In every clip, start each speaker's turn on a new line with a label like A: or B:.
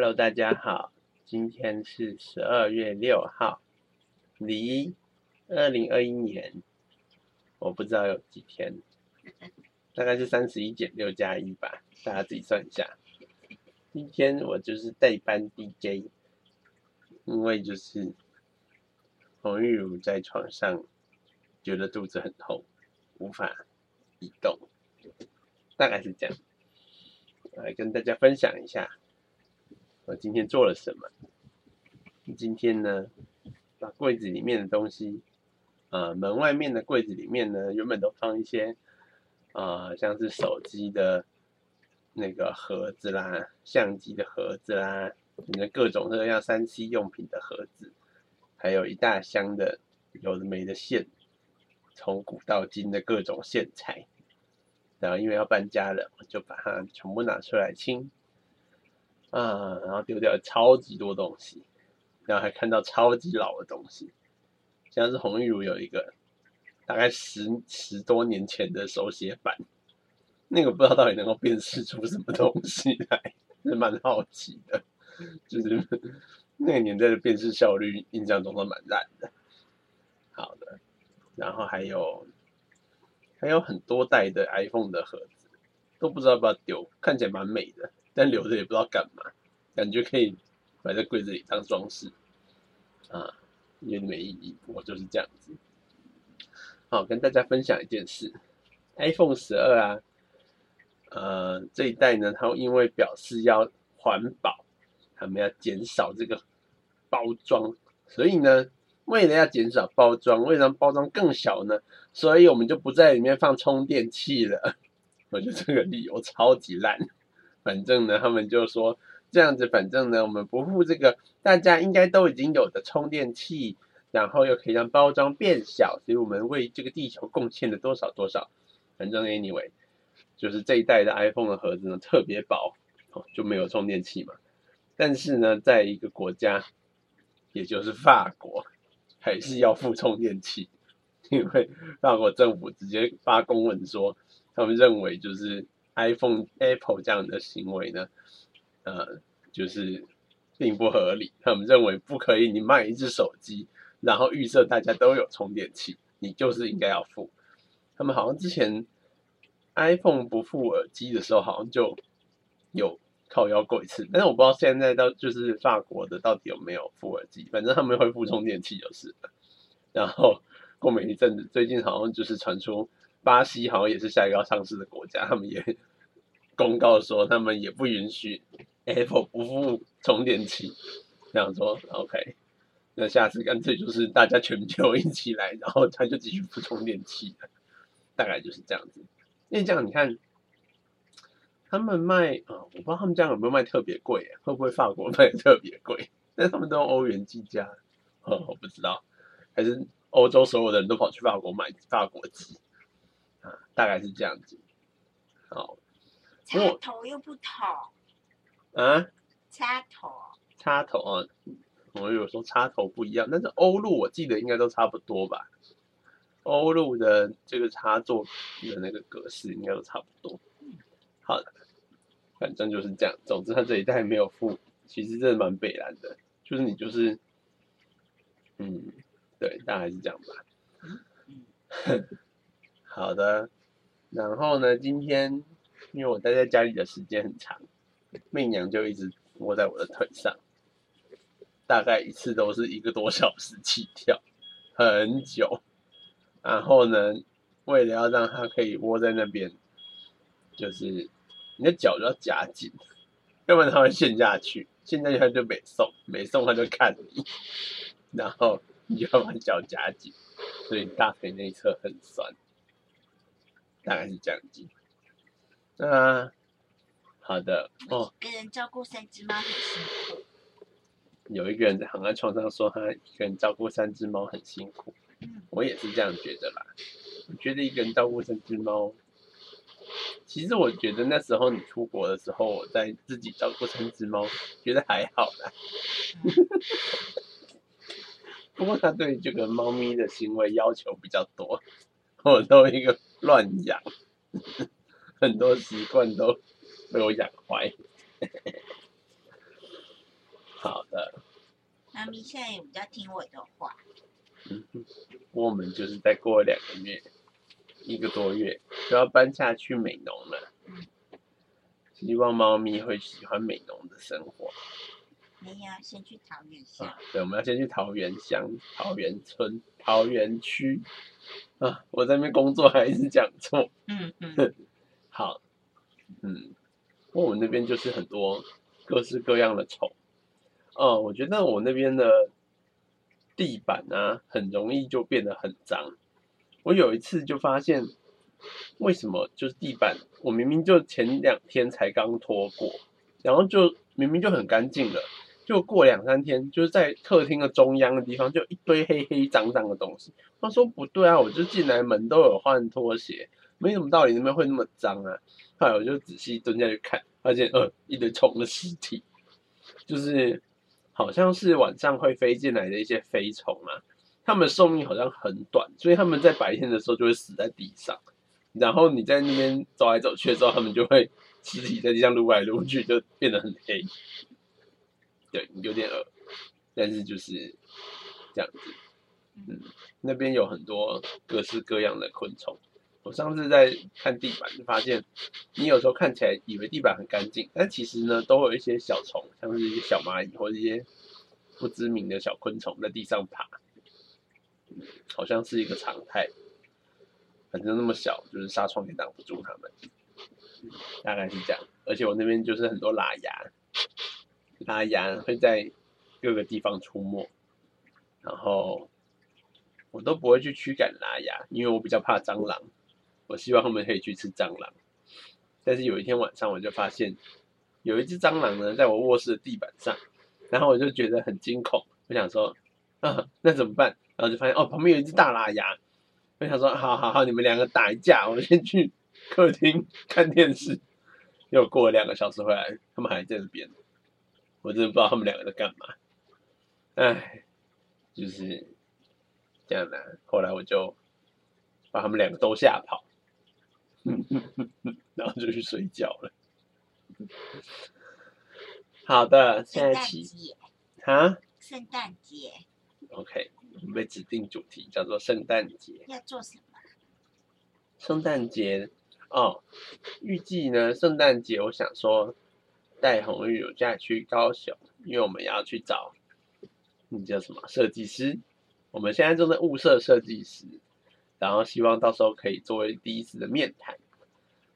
A: Hello，大家好，今天是十二月六号，离二零二一年我不知道有几天，大概是三十一减六加一吧，大家自己算一下。今天我就是代班 DJ，因为就是洪玉茹在床上觉得肚子很痛，无法移动，大概是这样。来跟大家分享一下。我今天做了什么？今天呢，把柜子里面的东西，呃，门外面的柜子里面呢，原本都放一些，呃，像是手机的那个盒子啦，相机的盒子啦，那各种各样三 C 用品的盒子，还有一大箱的有的没的线，从古到今的各种线材。然后因为要搬家了，我就把它全部拿出来清。啊，然后丢掉超级多东西，然后还看到超级老的东西，像是红玉茹有一个大概十十多年前的手写板，那个不知道到底能够辨识出什么东西来，是蛮好奇的，就是那个年代的辨识效率，印象中都蛮烂的。好的，然后还有还有很多代的 iPhone 的盒子，都不知道要不要丢，看起来蛮美的。但留着也不知道干嘛，感觉可以摆在柜子里当装饰，啊，有点没意义。我就是这样子。好，跟大家分享一件事，iPhone 十二啊，呃，这一代呢，它因为表示要环保，他们要减少这个包装，所以呢，为了要减少包装，为了让包装更小呢，所以我们就不在里面放充电器了。我觉得这个理由超级烂。反正呢，他们就说这样子，反正呢，我们不付这个，大家应该都已经有的充电器，然后又可以让包装变小，所以我们为这个地球贡献了多少多少。反正 anyway，就是这一代的 iPhone 的盒子呢特别薄，就没有充电器嘛。但是呢，在一个国家，也就是法国，还是要付充电器，因为法国政府直接发公文说，他们认为就是。iPhone、Apple 这样的行为呢，呃，就是并不合理。他们认为不可以，你卖一只手机，然后预设大家都有充电器，你就是应该要付。他们好像之前 iPhone 不付耳机的时候，好像就有靠腰过一次，但是我不知道现在到就是法国的到底有没有付耳机，反正他们会付充电器就是了。然后过没一阵子，最近好像就是传出。巴西好像也是下一个要上市的国家，他们也公告说他们也不允许 Apple 不付充电器。这样说，OK，那下次干脆就是大家全球一起来，然后他就继续付充电器大概就是这样子。因为这样你看，他们卖啊，我不知道他们这样有没有卖特别贵，会不会法国卖特别贵？但他们都用欧元计价，我不知道，还是欧洲所有的人都跑去法国买法国机？啊，大概是这样子。好，
B: 插头又不同。
A: 啊？
B: 插头。
A: 插头啊，我有说插头不一样，但是欧陆我记得应该都差不多吧。欧陆的这个插座的那个格式应该都差不多。好的，反正就是这样。总之，它这一代没有附，其实真的蛮北蓝的，就是你就是，嗯，对，大概是这样吧。好的，然后呢？今天因为我待在家里的时间很长，媚娘就一直窝在我的腿上，大概一次都是一个多小时起跳，很久。然后呢，为了要让它可以窝在那边，就是你的脚就要夹紧，要不然它会陷下去。陷下去它就没送，没送它就看你，然后你就要把脚夹紧，所以大腿内侧很酸。大概是这样子。那好的
B: 哦。一个人照顾三只猫很辛苦。
A: 有一个人在躺在床上说，他一个人照顾三只猫很辛苦。我也是这样觉得啦。我觉得一个人照顾三只猫，其实我觉得那时候你出国的时候，我在自己照顾三只猫，觉得还好啦。不过他对这个猫咪的行为要求比较多，我都一个。乱养，很多习惯都被我养坏。好的，
B: 妈咪现在也比较听我的话。
A: 嗯哼，我们就是再过两个月，一个多月就要搬下去美浓了。
B: 嗯
A: 希望猫咪会喜欢美浓的生活
B: 没有，先去桃园乡
A: 啊。。对，我们要先去桃园乡、桃园村、桃园区啊。我在那边工作还一直讲错。
B: 嗯嗯，
A: 好，嗯，我们那边就是很多各式各样的虫。哦，我觉得我那边的地板啊，很容易就变得很脏。我有一次就发现，为什么就是地板，我明明就前两天才刚拖过，然后就明明就很干净了，就过两三天，就是在客厅的中央的地方，就一堆黑黑脏脏的东西。他说不对啊，我就进来门都有换拖鞋，没什么道理那边会那么脏啊。后来我就仔细蹲下去看，发现呃一堆虫的尸体，就是好像是晚上会飞进来的一些飞虫啊，它们寿命好像很短，所以它们在白天的时候就会死在地上，然后你在那边走来走去的时候，它们就会尸体在地上撸来撸去，就变得很黑，对，有点恶，但是就是这样子，嗯，那边有很多各式各样的昆虫。我上次在看地板，就发现你有时候看起来以为地板很干净，但其实呢，都有一些小虫，像是一些小蚂蚁或者一些不知名的小昆虫在地上爬，好像是一个常态。反正那么小，就是纱窗也挡不住它们，大概是这样。而且我那边就是很多喇牙，喇牙会在各个地方出没，然后我都不会去驱赶喇牙，因为我比较怕蟑螂。我希望他们可以去吃蟑螂。但是有一天晚上，我就发现有一只蟑螂呢，在我卧室的地板上，然后我就觉得很惊恐，我想说，啊，那怎么办？然后就发现哦，旁边有一只大喇牙，我想说，好好好，你们两个打一架，我先去客厅看电视。又过了两个小时回来，他们还在那边，我真的不知道他们两个在干嘛。唉，就是这样的。后来我就把他们两个都吓跑，然后就去睡觉了。好的，现在起
B: 节，
A: 啊
B: 圣诞节
A: ，OK，我们被指定主题叫做圣诞节。
B: 要做什么？
A: 圣诞节哦，预计呢，圣诞节我想说带红玉有假去高雄，因为我们要去找你叫什么设计师，我们现在正在物色设计师，然后希望到时候可以作为第一次的面谈，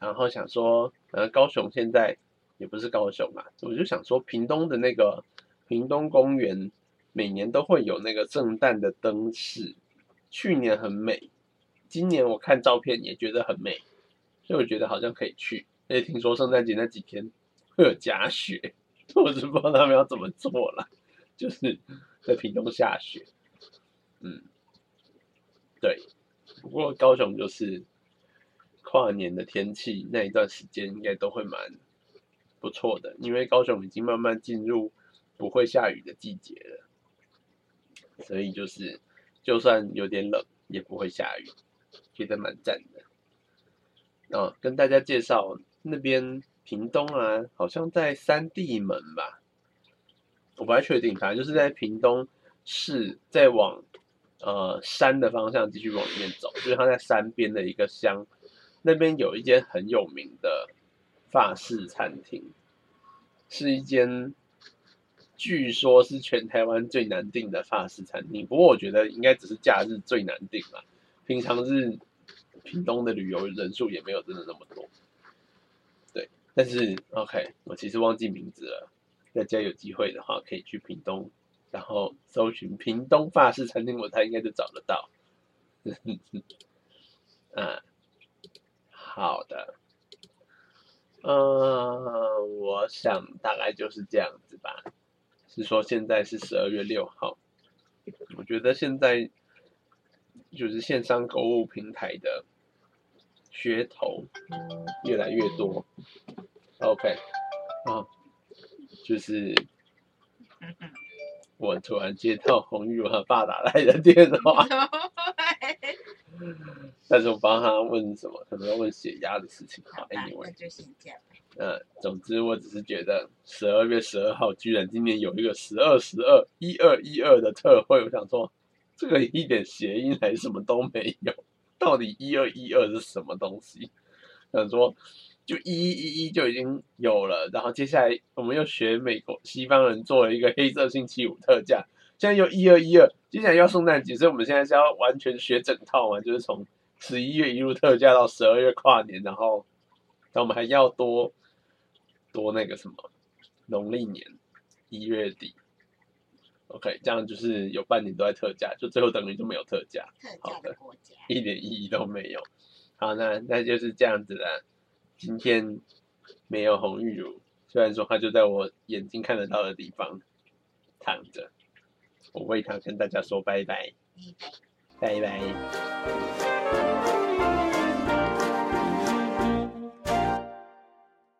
A: 然后想说，呃，高雄现在也不是高雄嘛，我就想说屏东的那个屏东公园每年都会有那个圣诞的灯饰，去年很美，今年我看照片也觉得很美，所以我觉得好像可以去。而且听说圣诞节那几天会有假雪，我是不知道他们要怎么做了，就是在屏东下雪。嗯，对。不过高雄就是跨年的天气那一段时间应该都会蛮不错的，因为高雄已经慢慢进入不会下雨的季节了，所以就是就算有点冷也不会下雨。觉得蛮赞的。哦，跟大家介绍那边屏东啊，好像在三地门吧，我不太确定，反正就是在屏东市再往呃山的方向继续往里面走，就是它在山边的一个乡，那边有一间很有名的法式餐厅，是一间据说是全台湾最难订的法式餐厅，不过我觉得应该只是假日最难订啦。平常日屏东的旅游人数也没有真的那么多，对。但是 OK，我其实忘记名字了，大家有机会的话可以去屏东，然后搜寻屏东法式餐厅，我猜应该就找得到。嗯，好的。呃，我想大概就是这样子吧。是说现在是十二月六号，我觉得现在就是线上购物平台的噱头越来越多。OK，啊，就是，我突然接到红玉和爸打来的电话，但是我帮他问什么，可能要问血压的事情。好
B: 好吧，那
A: ，anyway，
B: 就先这样吧。
A: 呃，总之我只是觉得十二月十二号居然今年有一个十二十二一二一二的特惠，我想说这个一点谐音还是什么都没有，到底一二一二是什么东西？想说就一一一一就已经有了，然后接下来我们又学美国西方人做了一个黑色星期五特价，现在又一二一二，接下来要圣诞节，所以我们现在是要完全学整套嘛，就是从十一月一路特价到十二月跨年，然后，然后我们还要多多那个什么农历年一月底，OK，这样就是有半年都在特价，就最后等于就没有特价，
B: 特价的国家，
A: 一点意义都没有。好，那那就是这样子了。今天没有红玉乳，虽然说它就在我眼睛看得到的地方躺着，我为它跟大家说拜拜，
B: 拜拜。
A: 拜拜。